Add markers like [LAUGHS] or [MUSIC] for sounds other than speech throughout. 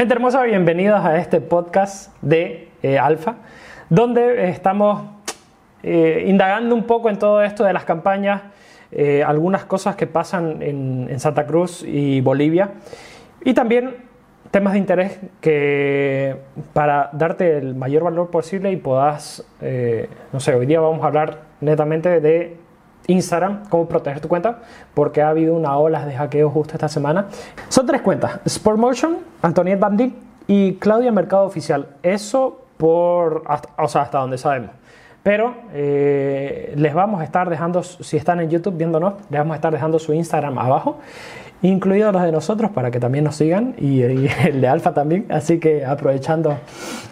Gente hermosa, bienvenidos a este podcast de eh, Alfa, donde estamos eh, indagando un poco en todo esto de las campañas, eh, algunas cosas que pasan en, en, Santa Cruz y Bolivia, y también temas de interés que para darte el mayor valor posible y puedas, no sé, hoy día vamos a hablar netamente de Instagram, cómo proteger tu cuenta, porque ha habido una ola de hackeo justo esta semana. Son tres cuentas, Sportmotion, Antoniette Bandit y Claudia Mercado Oficial. Eso por, o sea, hasta donde sabemos. Pero eh, les vamos a estar dejando, si están en YouTube viéndonos, les vamos a estar dejando su Instagram abajo, incluidos los de nosotros para que también nos sigan y, [LAUGHS] el de Alfa también. Así que aprovechando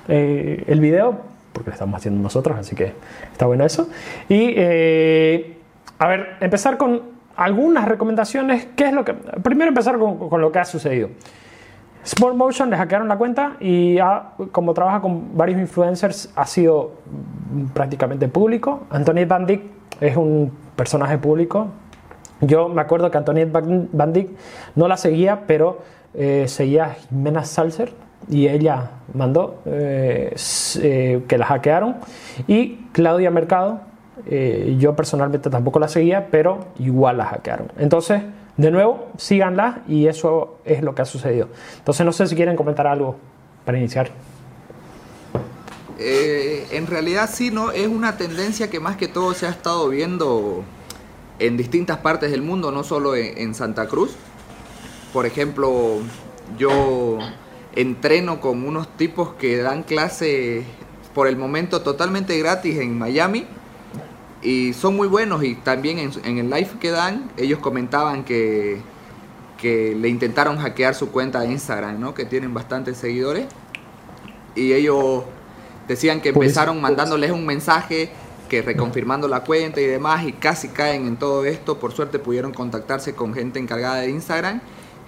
eh, el video, porque lo estamos haciendo nosotros, así que está bueno eso. Y eh, a ver, empezar con algunas recomendaciones. ¿Qué es lo que.? Primero empezar con, lo que ha sucedido. Sport Motion le hackearon la cuenta y como trabaja con varios influencers ha sido prácticamente público. Antoniette Van es un personaje público. Yo me acuerdo que Antoniette Van no la seguía, pero eh, seguía a Jimena Salzer y ella mandó eh, eh, que la hackearon. Y Claudia Mercado eh, yo personalmente tampoco la seguía, pero igual la hackearon. Entonces, de nuevo, síganla y eso es lo que ha sucedido. Entonces, no sé si quieren comentar algo para iniciar. Eh, en realidad sí, ¿no? Es una tendencia que más que todo se ha estado viendo en distintas partes del mundo, no solo en, Santa Cruz. Por ejemplo, yo entreno con unos tipos que dan clase por el momento totalmente gratis en Miami y son muy buenos y también en, el live que dan, ellos comentaban que, que le intentaron hackear su cuenta de Instagram, ¿no? Que tienen bastantes seguidores. Y ellos decían que pues, empezaron mandándoles un mensaje que reconfirmando la cuenta y demás y casi caen en todo esto. Por suerte pudieron contactarse con gente encargada de Instagram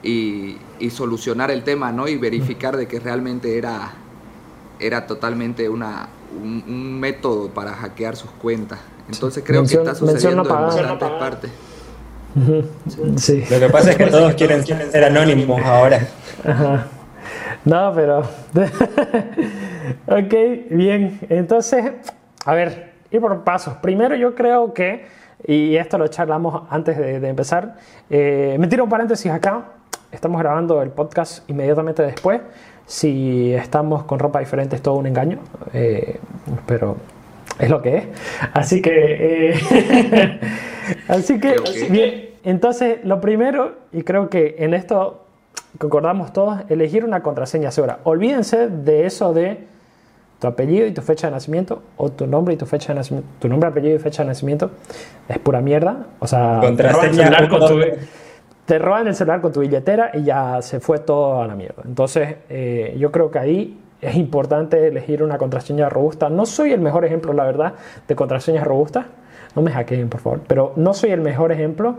y, y solucionar el tema, ¿no? Y verificar de que realmente era, era totalmente una, un método para hackear sus cuentas. Entonces creo que está sucediendo en bastantes partes. Sí. Lo que pasa es que todos quieren ser anónimos ahora. No, pero. [LAUGHS] ok, bien. Entonces, a ver, ir por pasos. Primero, yo creo que, y esto lo charlamos antes de, empezar, eh, me tiro un paréntesis acá. Estamos grabando el podcast inmediatamente después. Si estamos con ropa diferente, es todo un engaño. Eh, pero es lo que es. Así que, eh, [LAUGHS] así que, bien, entonces lo primero, y creo que en esto concordamos todos, elegir una contraseña segura. Olvídense de eso de tu apellido y tu fecha de nacimiento, o tu nombre y tu fecha de nacimiento, tu nombre, apellido y fecha de nacimiento, es pura mierda. O sea, contraseña con tu, te roban el celular con tu billetera y ya se fue todo a la mierda. Entonces, eh, yo creo que ahí es importante elegir una contraseña robusta. No soy el mejor ejemplo, la verdad, de contraseñas robustas. No me hackeen, por favor. Pero no soy el mejor ejemplo.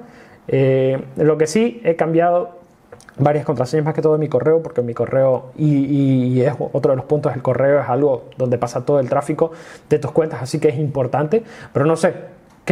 Eh, lo que sí he cambiado varias contraseñas más que todo en mi correo, porque mi correo, y, es otro de los puntos, el correo es algo donde pasa todo el tráfico de tus cuentas, así que es importante. Pero no sé,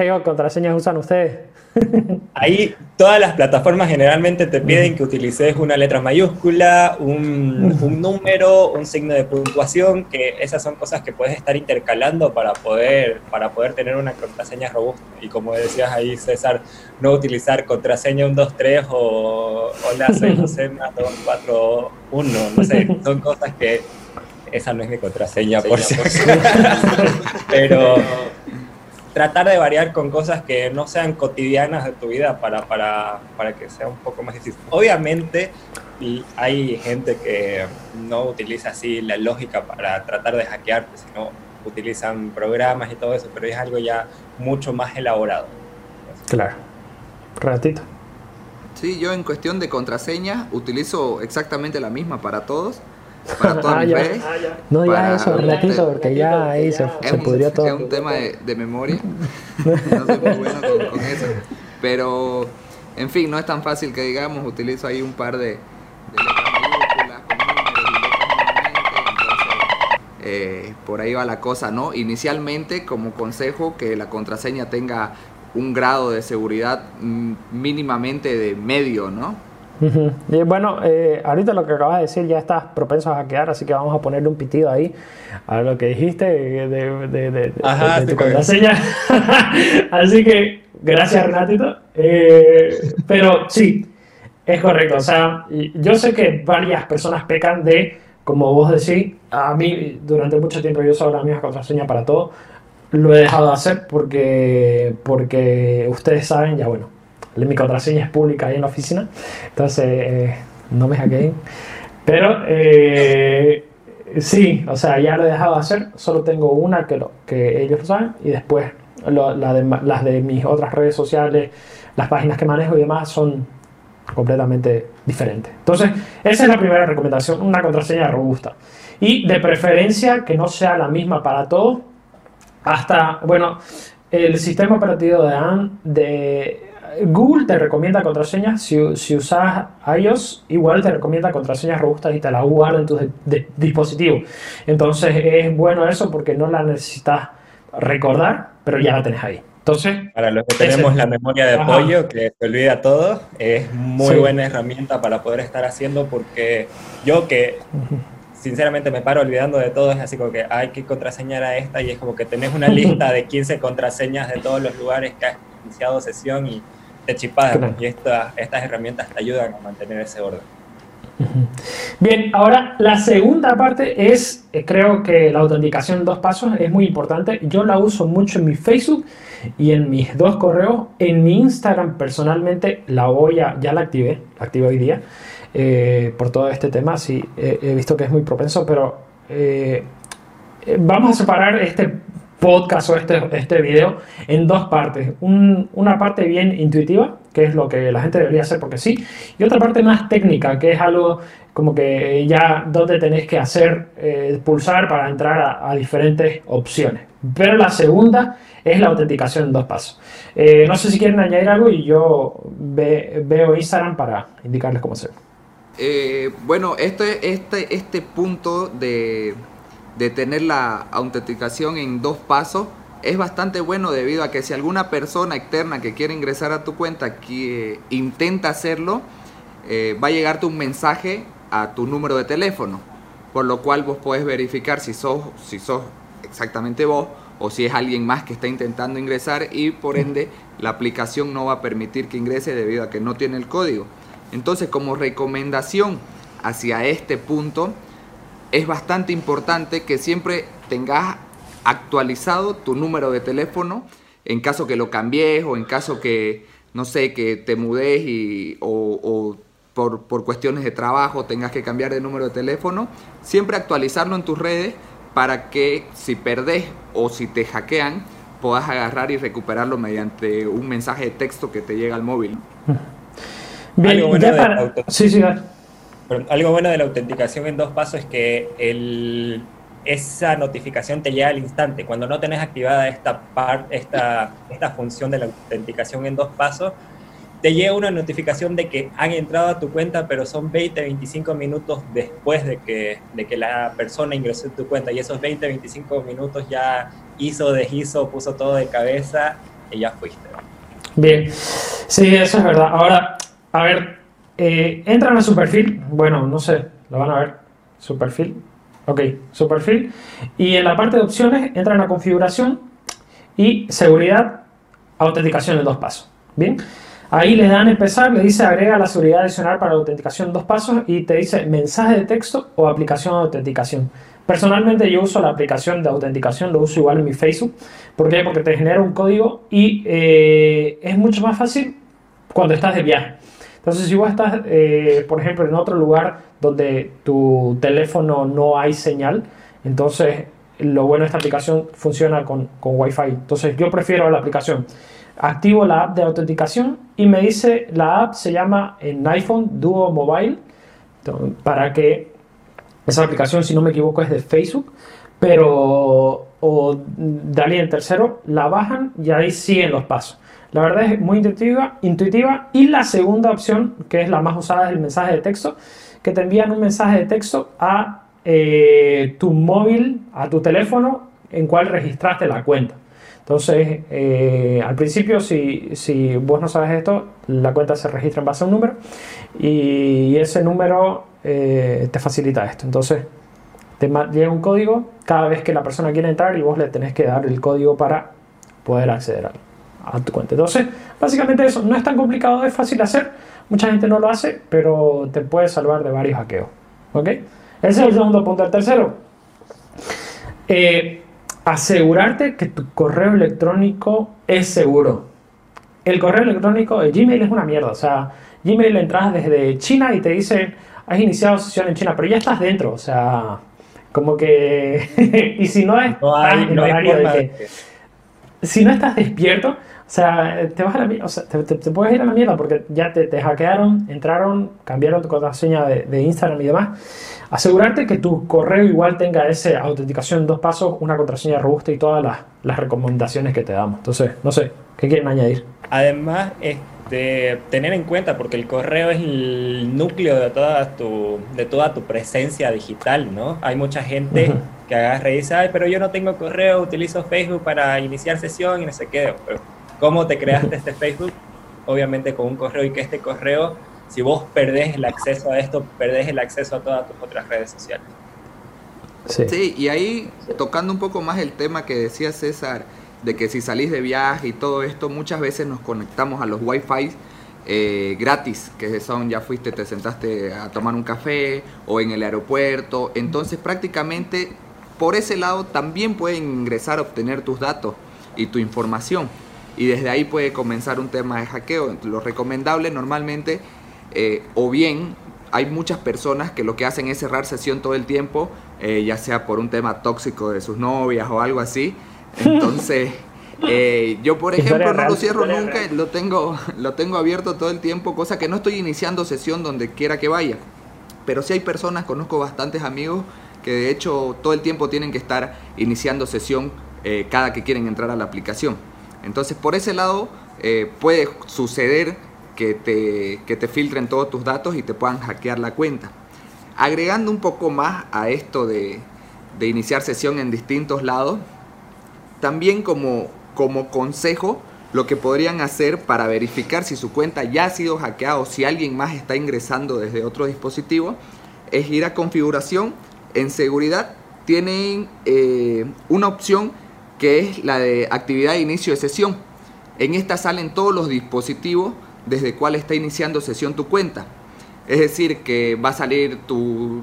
¿qué contraseñas usan ustedes? [LAUGHS] Ahí todas las plataformas generalmente te piden que utilices una letra mayúscula, un, número, un signo de puntuación, que esas son cosas que puedes estar intercalando para poder, para poder tener una contraseña robusta. Y como decías ahí, César, no utilizar contraseña 123 o hola, soy José 241, no sé, son cosas que esa no es mi contraseña, por si [LAUGHS] Pero tratar de variar con cosas que no sean cotidianas de tu vida para, para, para que sea un poco más difícil. Obviamente hay gente que no utiliza así la lógica para tratar de hackearte, sino utilizan programas y todo eso, pero es algo ya mucho más elaborado. Claro. Ratito. Sí, yo en cuestión de contraseña utilizo exactamente la misma para todos para todas [LAUGHS] ah, mis redes. Ah, no ya eso, ratito, porque ya ahí se, se pudrió todo. Es un tema de, de memoria. [LAUGHS] no soy muy bueno con, eso. Pero, en fin, no es tan fácil que digamos, utilizo ahí un par de, de letras mayúsculas con números y letras eh, por ahí va la cosa, ¿no? Inicialmente, como consejo, que la contraseña tenga un grado de seguridad mínimamente de medio, ¿no? Bueno, eh, ahorita lo que acabas de decir ya estás propenso a hackear, así que vamos a ponerle un pitido ahí a lo que dijiste de, de, tu contraseña. [LAUGHS] así que gracias Renatito. Eh, pero sí, es correcto. O sea, yo sé que varias personas pecan de, como vos decís, a mí durante mucho tiempo yo usaba la misma contraseña para todo. Lo he dejado de hacer porque, porque ustedes saben, ya bueno, mi contraseña es pública ahí en la oficina, entonces eh, no me hackeen. Pero eh, sí, o sea, ya lo he dejado de hacer, solo tengo una que, lo, que ellos lo saben y después las de mis otras redes sociales, las páginas que manejo y demás son completamente diferentes. Entonces, esa es la primera recomendación, una contraseña robusta. Y de preferencia que no sea la misma para todos. Hasta, bueno, el sistema operativo de, de Google te recomienda contraseñas, si, si usas iOS, igual te recomienda contraseñas robustas y te las guarda en tu dispositivo. Entonces es bueno eso porque no la necesitas recordar, pero ya la tenés ahí. Entonces, para los que tenemos la memoria de pollo, que se olvida todo, es muy buena herramienta para poder estar haciendo porque yo que sinceramente me paro olvidando de todo, es así como que hay que contraseñar a esta y es como que tenés una [LAUGHS] lista de 15 contraseñas de todos los lugares que has iniciado sesión y te chipas y estas herramientas te ayudan a mantener ese orden. Bien, ahora la segunda parte es, eh, creo que la autenticación en dos pasos es muy importante. Yo la uso mucho en mi Facebook y en mis dos correos. En mi Instagram personalmente la voy a, ya la activé, la activé hoy día eh, por todo este tema. Sí, he visto que es muy propenso, pero eh, vamos a separar este podcast o este, este video en dos partes. una parte bien intuitiva, que es lo que la gente debería hacer porque sí, y otra parte más técnica, que es algo como que ya donde tenés que hacer, eh, pulsar para entrar a, diferentes opciones. Pero la segunda es la autenticación en dos pasos. Eh, no sé si quieren añadir algo y yo veo Instagram para indicarles cómo hacer. Eh, bueno, este, este, este punto de de tener la autenticación en dos pasos es bastante bueno debido a que si alguna persona externa que quiere ingresar a tu cuenta que intenta hacerlo, eh, va a llegarte un mensaje a tu número de teléfono, por lo cual vos podés verificar si sos, si sos exactamente vos o si es alguien más que está intentando ingresar y por ende la aplicación no va a permitir que ingrese debido a que no tiene el código. Entonces como recomendación hacia este punto, es bastante importante que siempre tengas actualizado tu número de teléfono en caso que lo cambies o en caso que, no sé, que te mudes y, o, por, por, cuestiones de trabajo tengas que cambiar de número de teléfono, siempre actualizarlo en tus redes para que si perdés o si te hackean, puedas agarrar y recuperarlo mediante un mensaje de texto que te llega al móvil. Bien, ya para... Sí, sí, algo bueno de la autenticación en dos pasos es que el, esa notificación te llega al instante. Cuando no tenés activada esta, esta, esta función de la autenticación en dos pasos, te llega una notificación de que han entrado a tu cuenta, pero son 20, 25 minutos después de que, de que la persona ingresó en tu cuenta. Y esos 20, 25 minutos ya hizo, deshizo, puso todo de cabeza y ya fuiste. Bien, sí, eso es verdad. Ahora, a ver, eh, entran a su perfil, bueno, no sé, lo van a ver, su perfil, ok, su perfil, y en la parte de opciones entran a configuración y seguridad, autenticación en dos pasos, bien, ahí le dan empezar, le dice agrega la seguridad adicional para la autenticación en dos pasos y te dice mensaje de texto o aplicación de autenticación. Personalmente yo uso la aplicación de autenticación, lo uso igual en mi Facebook. ¿Por? Porque te genera un código y eh, es mucho más fácil cuando estás de viaje. Entonces, si vos estás, eh, por ejemplo, en otro lugar donde tu teléfono no hay señal, entonces lo bueno de esta aplicación funciona con, con Wi-Fi. Entonces, yo prefiero la aplicación. Activo la app de autenticación y me dice, la app se llama en iPhone Duo Mobile, para que esa aplicación, si no me equivoco, es de Facebook, pero o de alguien tercero, la bajan y ahí siguen los pasos. La verdad es muy intuitiva, intuitiva. Y la segunda opción, que es la más usada, es el mensaje de texto, que te envían un mensaje de texto a eh, tu móvil, a tu teléfono en cual registraste la cuenta. Entonces, eh, al principio, si, si, vos no sabes esto, la cuenta se registra en base a un número y ese número eh, te facilita esto. Entonces, te llega un código cada vez que la persona quiere entrar y vos le tenés que dar el código para poder acceder a, a tu cuenta. Entonces, básicamente eso no es tan complicado, es fácil de hacer. Mucha gente no lo hace, pero te puede salvar de varios hackeos. ¿Ok? Ese es el segundo punto. El tercero, eh, asegurarte que tu correo electrónico es seguro. El correo electrónico, el Gmail es una mierda. O sea, Gmail entras desde China y te dice, has iniciado sesión en China, pero ya estás dentro. O sea, como que. [LAUGHS] y si no es Si no estás despierto, sea, te vas a la, o sea, te, puedes ir a la mierda porque ya te, te hackearon, entraron, cambiaron tu contraseña de, de, Instagram y demás. Asegurarte que tu correo igual tenga esa autenticación en dos pasos, una contraseña robusta y todas las, las recomendaciones que te damos. Entonces, no sé, ¿qué quieren añadir? Además, este, tener en cuenta, porque el correo es el núcleo de toda tu, de toda tu presencia digital, ¿no? Hay mucha gente que agarra y dice, ay, pero yo no tengo correo, utilizo Facebook para iniciar sesión y no sé qué. ¿Cómo te creaste este Facebook? Obviamente con un correo y que este correo, si vos perdés el acceso a esto, perdés el acceso a todas tus otras redes sociales. Sí. y ahí tocando un poco más el tema que decía César, de que si salís de viaje y todo esto, muchas veces nos conectamos a los wifi eh, gratis, que son, ya fuiste, te sentaste a tomar un café o en el aeropuerto, entonces prácticamente por ese lado también pueden ingresar a obtener tus datos y tu información y desde ahí puede comenzar un tema de hackeo. Lo recomendable normalmente, eh, o bien hay muchas personas que lo que hacen es cerrar sesión todo el tiempo, eh, ya sea por un tema tóxico de sus novias o algo así. [LAUGHS] Entonces, eh, yo por ejemplo no lo cierro nunca, lo tengo, lo tengo abierto todo el tiempo, cosa que no estoy iniciando sesión donde quiera que vaya. Pero si hay personas, conozco bastantes amigos que de hecho todo el tiempo tienen que estar iniciando sesión cada que quieren entrar a la aplicación. Entonces, por ese lado, eh, puede suceder que te, que te filtren todos tus datos y te puedan hackear la cuenta. Agregando un poco más a esto de, de iniciar sesión en distintos lados, también como, como consejo, lo que podrían hacer para verificar si su cuenta ya ha sido hackeada o si alguien más está ingresando desde otro dispositivo, es ir a configuración. En seguridad tienen eh, una opción que es la de actividad de inicio de sesión. En esta salen todos los dispositivos desde cuál está iniciando sesión tu cuenta. Es decir, que va a salir tu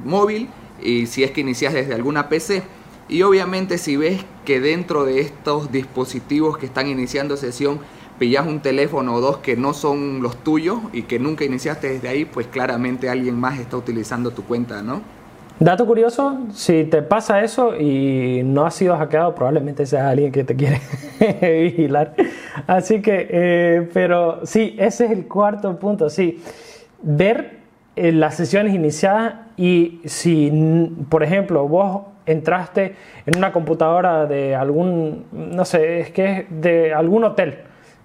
móvil y si es que inicias desde alguna PC. Y obviamente si ves que dentro de estos dispositivos que están iniciando sesión pillas un teléfono o dos que no son los tuyos y que nunca iniciaste desde ahí, pues claramente alguien más está utilizando tu cuenta, ¿no? Dato curioso, si te pasa eso y no has sido hackeado, probablemente sea alguien que te quiere [LAUGHS] vigilar. Así que, eh, pero sí, ese es el cuarto punto, sí. Ver eh, las sesiones iniciadas y si, por ejemplo, vos entraste en una computadora de algún, no sé, es que de algún hotel,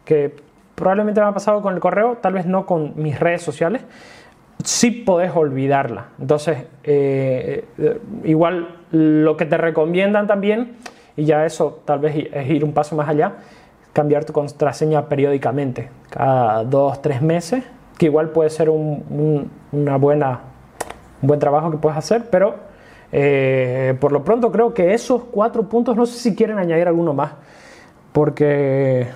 que probablemente me ha pasado con el correo, tal vez no con mis redes sociales, sí podés olvidarla. Entonces, eh, eh, igual lo que te recomiendan también, y ya eso tal vez es ir un paso más allá, cambiar tu contraseña periódicamente, cada dos, tres meses, que igual puede ser un, una buena, buen trabajo que puedes hacer, pero eh, por lo pronto creo que esos cuatro puntos, no sé si quieren añadir alguno más, porque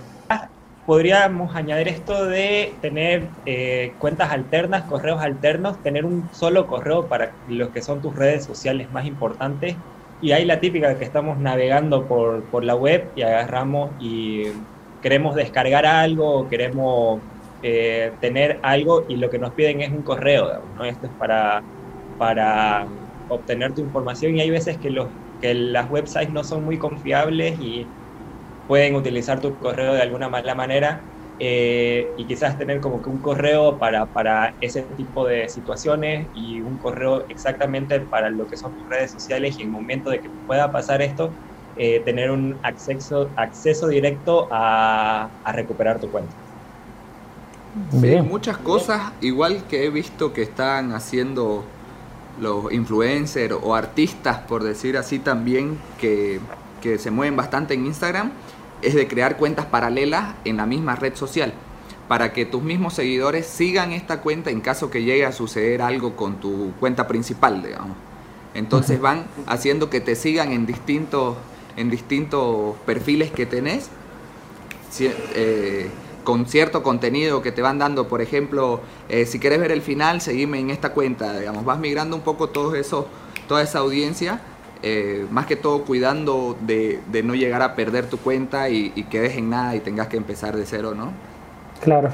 podríamos añadir esto de tener eh, cuentas alternas, correos alternos, tener un solo correo para los que son tus redes sociales más importantes. Y hay la típica que estamos navegando por, por la web y agarramos y queremos descargar algo queremos eh, tener algo y lo que nos piden es un correo. ¿no? Esto es para, para obtener tu información y hay veces que, los, que las websites no son muy confiables y pueden utilizar tu correo de alguna mala manera eh, y quizás tener como que un correo para, para ese tipo de situaciones y un correo exactamente para lo que son tus redes sociales y en el momento de que pueda pasar esto, eh, tener un acceso, acceso directo a, a recuperar tu cuenta. Sí, muchas cosas, igual que he visto que están haciendo los influencers o artistas, por decir así también, que, que se mueven bastante en Instagram, es de crear cuentas paralelas en la misma red social para que tus mismos seguidores sigan esta cuenta en caso que llegue a suceder algo con tu cuenta principal, digamos. Entonces van haciendo que te sigan en distintos, en distintos perfiles que tenés, eh, con cierto contenido que te van dando. Por ejemplo, eh, si quieres ver el final, seguime en esta cuenta, digamos. Vas migrando un poco toda esa audiencia. Eh, más que todo cuidando de, no llegar a perder tu cuenta y, y quedes en nada y tengas que empezar de cero, ¿no? Claro.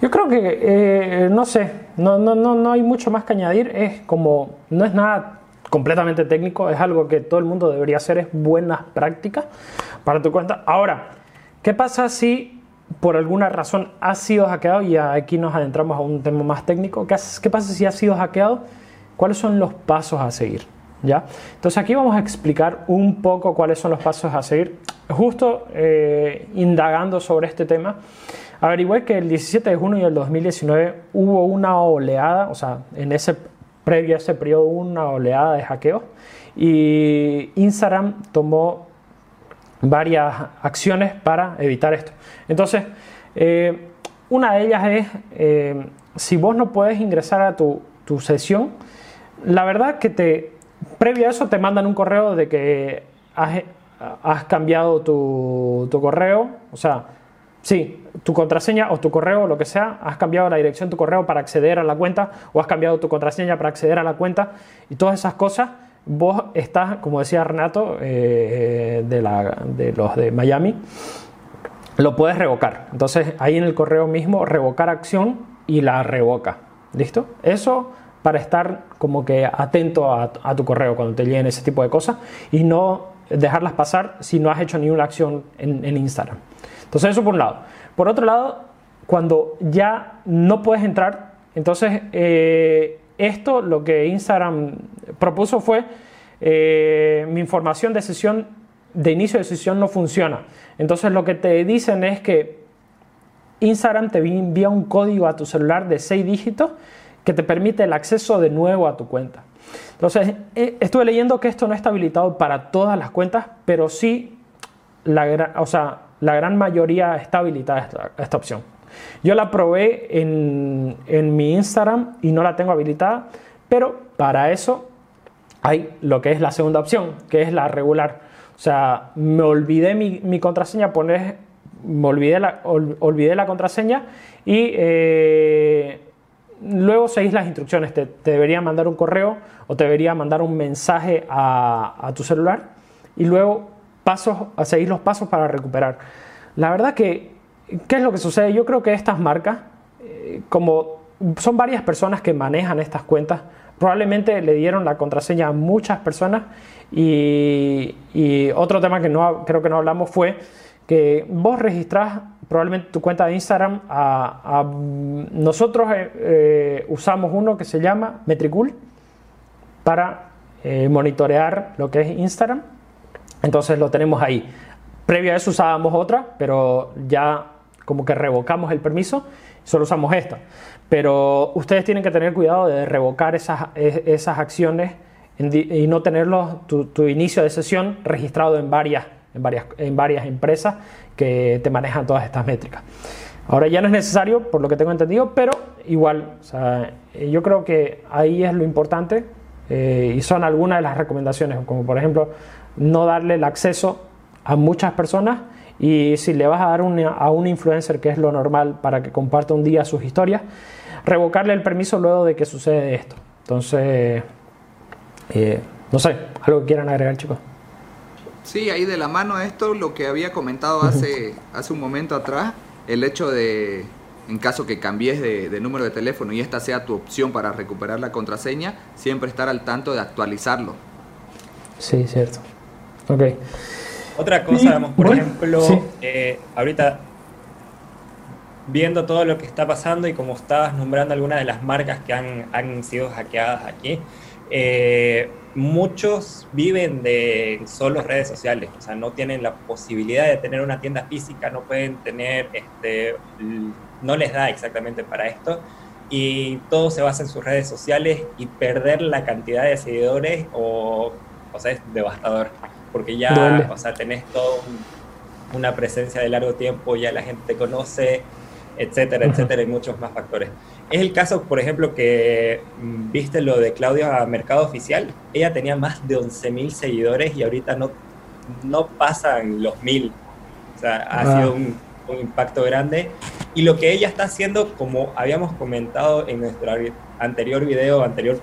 Yo creo que, eh, no sé, no, no, no, no hay mucho más que añadir. Es como, no es nada completamente técnico, es algo que todo el mundo debería hacer, es buenas prácticas para tu cuenta. Ahora, ¿qué pasa si por alguna razón ha sido hackeado? Y aquí nos adentramos a un tema más técnico. ¿Qué, qué pasa si ha sido hackeado? ¿Cuáles son los pasos a seguir? Entonces aquí vamos a explicar un poco cuáles son los pasos a seguir, justo eh, indagando sobre este tema. Averigüé que el 17 de junio del 2019 hubo una oleada, o sea, en ese previo a ese periodo una oleada de hackeos y Instagram tomó varias acciones para evitar esto. Entonces, eh, una de ellas es, eh, si vos no puedes ingresar a tu, tu, sesión, la verdad que te, previo a eso te mandan un correo de que has, cambiado tu, tu correo, o sea, Sí, tu contraseña o tu correo lo que sea, has cambiado la dirección de tu correo para acceder a la cuenta o has cambiado tu contraseña para acceder a la cuenta y todas esas cosas, vos estás, como decía Renato, eh, de, la, de los de Miami, lo puedes revocar. Entonces ahí en el correo mismo, revocar acción y la revoca. ¿Listo? Eso para estar como que atento a, tu correo cuando te lleguen ese tipo de cosas y no dejarlas pasar si no has hecho ninguna acción en Instagram. Entonces eso por un lado. Por otro lado, cuando ya no puedes entrar, entonces eh, esto lo que Instagram propuso fue eh, mi información de sesión, de inicio de sesión no funciona. Entonces lo que te dicen es que Instagram te envía un código a tu celular de 6 dígitos que te permite el acceso de nuevo a tu cuenta. Entonces, eh, estuve leyendo que esto no está habilitado para todas las cuentas, pero sí, la, o sea, la gran mayoría está habilitada esta, opción. Yo la probé en, mi Instagram y no la tengo habilitada, pero para eso hay lo que es la segunda opción, que es la regular. O sea, me olvidé mi, contraseña, poner, me olvidé la, olvidé la contraseña y eh, luego seguís las instrucciones. Te, debería mandar un correo o te debería mandar un mensaje a, a tu celular y luego pasos, a seguir los pasos para recuperar. La verdad que, ¿qué es lo que sucede? Yo creo que estas marcas, eh, como son varias personas que manejan estas cuentas, probablemente le dieron la contraseña a muchas personas y, otro tema que no, creo que no hablamos fue que vos registrás probablemente tu cuenta de Instagram a, nosotros eh, eh, usamos uno que se llama Metricool para monitorear lo que es Instagram entonces lo tenemos ahí. Previo a eso usábamos otra, pero ya como que revocamos el permiso, solo usamos esta. Pero ustedes tienen que tener cuidado de revocar esas, esas acciones y no tenerlo, tu, inicio de sesión registrado en varias, en, varias, en varias empresas que te manejan todas estas métricas. Ahora ya no es necesario, por lo que tengo entendido, pero igual, yo creo que ahí es lo importante eh, y son algunas de las recomendaciones, como por ejemplo no darle el acceso a muchas personas y si le vas a dar a un influencer, que es lo normal para que comparta un día sus historias, revocarle el permiso luego de que sucede esto. Entonces, eh, no sé, algo que quieran agregar chicos. Sí, ahí de la mano a esto, lo que había comentado hace, hace un momento atrás, el hecho de, en caso que cambies de, de, número de teléfono y esta sea tu opción para recuperar la contraseña, siempre estar al tanto de actualizarlo. Sí, cierto. Ok. Otra cosa, por ejemplo, eh, ahorita viendo todo lo que está pasando y como estabas nombrando algunas de las marcas que han, sido hackeadas aquí, eh, muchos viven de solo redes sociales, o sea, no tienen la posibilidad de tener una tienda física, no pueden tener, este, no les da exactamente para esto, y todo se basa en sus redes sociales y perder la cantidad de seguidores o, o sea, es devastador porque ya, o sea, tenés todo una presencia de largo tiempo, ya la gente conoce, etcétera, etcétera, y muchos más factores. Es el caso, por ejemplo, que mm, viste lo de Claudia Mercado Oficial. Ella tenía más de 11.000 seguidores y ahorita no, no pasan los 1.000. O sea, ha ah. sido un, un, impacto grande. Y lo que ella está haciendo, como habíamos comentado en nuestro anterior video, anterior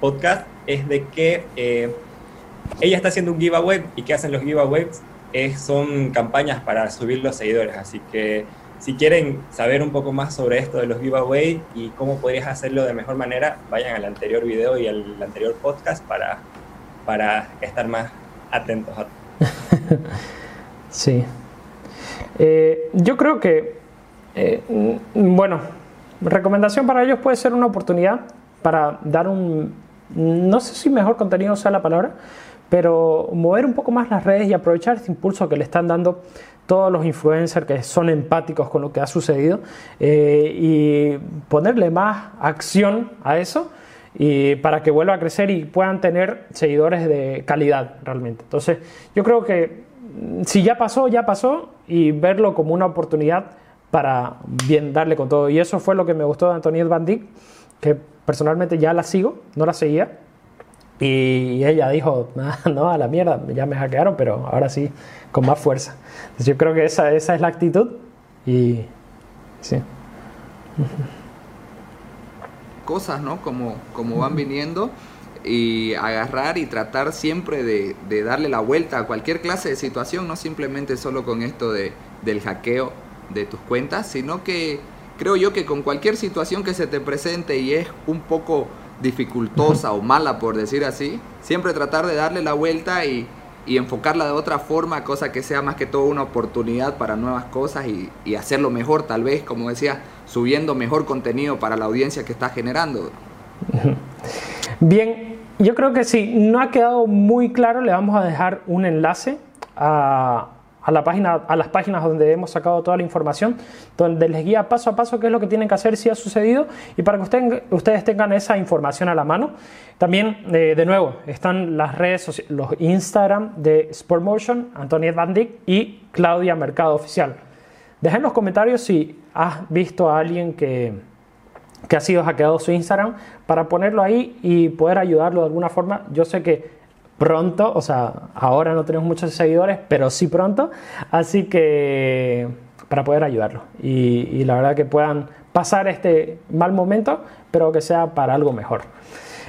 podcast, es de que eh, ella está haciendo un giveaway y que hacen los giveaways es, son campañas para subir los seguidores. Así que si quieren saber un poco más sobre esto de los giveaways y cómo podrías hacerlo de mejor manera, vayan al anterior video y al anterior podcast para, para estar más atentos [LAUGHS] Sí. Eh, yo creo que, eh, bueno, recomendación para ellos puede ser una oportunidad para dar un, no sé si mejor contenido sea la palabra, pero mover un poco más las redes y aprovechar este impulso que le están dando todos los influencers que son empáticos con lo que ha sucedido eh, y ponerle más acción a eso y para que vuelva a crecer y puedan tener seguidores de calidad realmente. Entonces, yo creo que mm, si ya pasó, ya pasó y verlo como una oportunidad para bien darle con todo. Y eso fue lo que me gustó de Antoniette Van Dijk, que personalmente ya la sigo, no la seguía, y ella dijo, ah, [LAUGHS] no, a la mierda, ya me hackearon, pero ahora sí, con más fuerza. yo creo que esa, esa es la actitud y sí. Cosas, ¿no? Como, como van viniendo y agarrar y tratar siempre de, de, darle la vuelta a cualquier clase de situación, no simplemente solo con esto de, del hackeo de tus cuentas, sino que creo yo que con cualquier situación que se te presente y es un poco dificultosa o mala, por decir así, siempre tratar de darle la vuelta y, enfocarla de otra forma, cosa que sea más que todo una oportunidad para nuevas cosas y, hacerlo mejor, tal vez, como decía, subiendo mejor contenido para la audiencia que está generando. [LAUGHS] Bien, yo creo que si no ha quedado muy claro, le vamos a dejar un enlace a, a, la página, a las páginas donde hemos sacado toda la información, donde les guía paso a paso qué es lo que tienen que hacer si ha sucedido y para que ustedes tengan esa información a la mano. También, eh, de nuevo, están las redes, los Instagram de Sportmotion, Antoniet Van Dijk y Claudia Mercado Oficial. Dejen en los comentarios si has visto a alguien que, que ha sido hackeado su Instagram para ponerlo ahí y poder ayudarlo de alguna forma. Yo sé que pronto, o sea, ahora no tenemos muchos seguidores, pero sí pronto, así que para poder ayudarlo y, la verdad que puedan pasar este mal momento, pero que sea para algo mejor.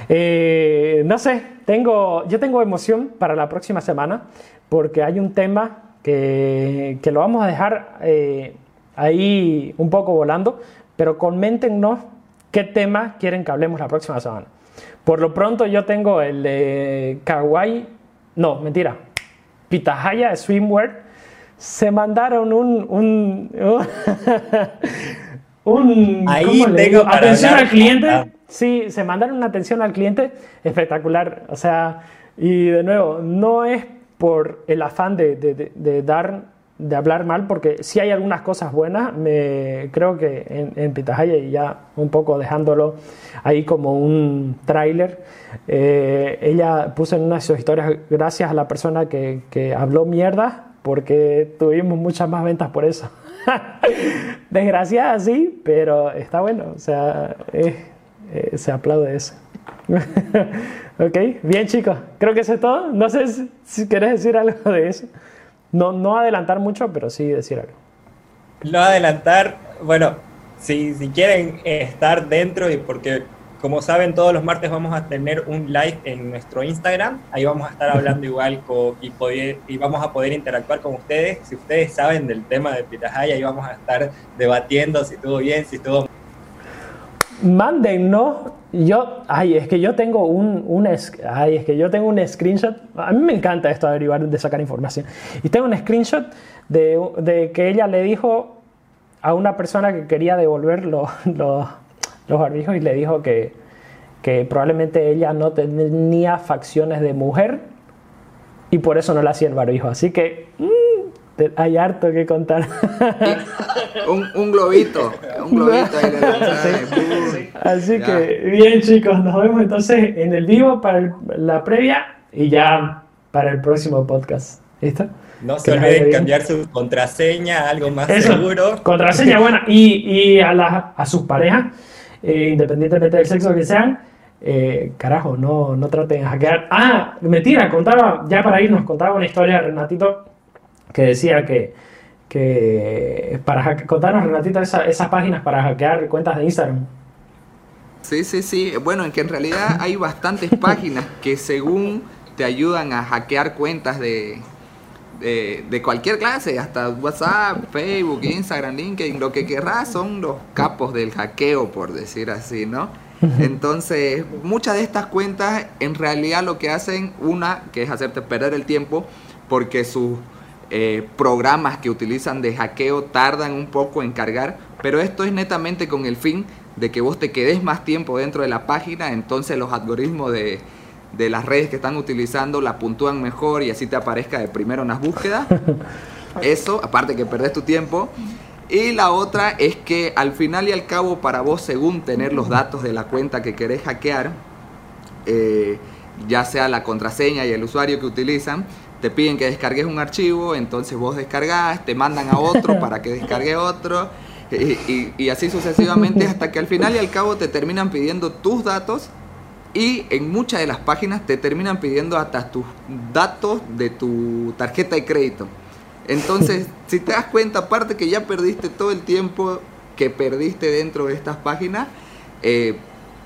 Eh, no sé, tengo, yo tengo emoción para la próxima semana porque hay un tema que, que lo vamos a dejar eh, ahí un poco volando, pero coméntenos qué tema quieren que hablemos la próxima semana. Por lo pronto yo tengo el de Kawaii, no, mentira, Pitahaya Swimwear. Se mandaron un... un, un, [LAUGHS] Ahí tengo atención al cliente. Sí, se mandaron una atención al cliente espectacular. O sea, y de nuevo, no es por el afán de, de, de dar de hablar mal, porque si hay algunas cosas buenas, me, creo que en, en y ya un poco dejándolo ahí como un tráiler, eh, ella puso en una de sus historias, gracias a la persona que, que habló mierda, porque tuvimos muchas más ventas por eso. [LAUGHS] Desgraciada, sí, pero está bueno, o sea, eh, se aplaude eso. [LAUGHS] ok, bien chicos, creo que eso es todo. No sé si querés decir algo de eso. No, no adelantar mucho, pero sí decir algo. No adelantar, bueno, si, si quieren estar dentro y porque como saben, todos los martes vamos a tener un live en nuestro Instagram. Ahí vamos a estar hablando igual y, y vamos a poder interactuar con ustedes. Si ustedes saben del tema de Pitahaya, ahí vamos a estar debatiendo si estuvo bien, si estuvo Mándennos. Yo, ay, es que yo tengo un, ay, es que yo tengo un screenshot. A mí me encanta esto de averiguar, de sacar información. Y tengo un screenshot de, de que ella le dijo a una persona que quería devolver los, los, los barbijos y le dijo que, que probablemente ella no tenía facciones de mujer y por eso no le hacía el barbijo. Así que mm, hay harto que contar. [LAUGHS] un, globito, un globito [LAUGHS] Así que, bien chicos, nos vemos entonces en el vivo para la previa y ya para el próximo podcast. ¿Listo? No se olviden cambiar su contraseña a algo más seguro. Contraseña [LAUGHS] buena. Y, y a, a sus parejas, eh, independientemente del sexo que sean, eh, carajo, no, no traten de hackear. Ah, mentira, contaba, ya para irnos, contaba una historia de Renatito que decía que, que para contarnos, Renatito, esas páginas para hackear cuentas de Instagram. Sí, sí, sí. Bueno, en que en realidad hay bastantes páginas que según te ayudan a hackear cuentas de, de, cualquier clase, hasta WhatsApp, Facebook, Instagram, LinkedIn, lo que querrás, son los capos del hackeo, por decir así, ¿no? Entonces, muchas de estas cuentas en realidad lo que hacen, una, que es hacerte perder el tiempo, porque sus eh, programas que utilizan de hackeo tardan un poco en cargar, pero esto es netamente con el fin de que vos te quedes más tiempo dentro de la página, entonces los algoritmos de, de las redes que están utilizando la puntúan mejor y así te aparezca de primero en las búsquedas. [LAUGHS] Eso, aparte que perdés tu tiempo. Y la otra es que al final y al cabo para vos, según tener los datos de la cuenta que querés hackear, eh, ya sea la contraseña y el usuario que utilizan, te piden que descargues un archivo, entonces vos descargas, te mandan a otro para que descargue otro, y, y así sucesivamente hasta que al final y al cabo te terminan pidiendo tus datos y en muchas de las páginas te terminan pidiendo hasta tus datos de tu tarjeta de crédito. Entonces, [LAUGHS] si te das cuenta, aparte que ya perdiste todo el tiempo que perdiste dentro de estas páginas, eh,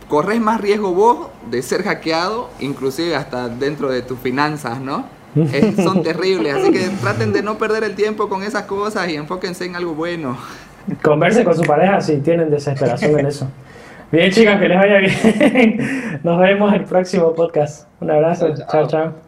corres más riesgo vos de ser hackeado, inclusive hasta dentro de tus finanzas, ¿no? [LAUGHS] son terribles, así que traten de no perder el tiempo con esas cosas y enfóquense en algo bueno. Converse con su pareja si tienen desesperación en eso. Bien, chicas, que les vaya bien. [LAUGHS] Nos vemos en el próximo podcast. Un abrazo. chao. chao.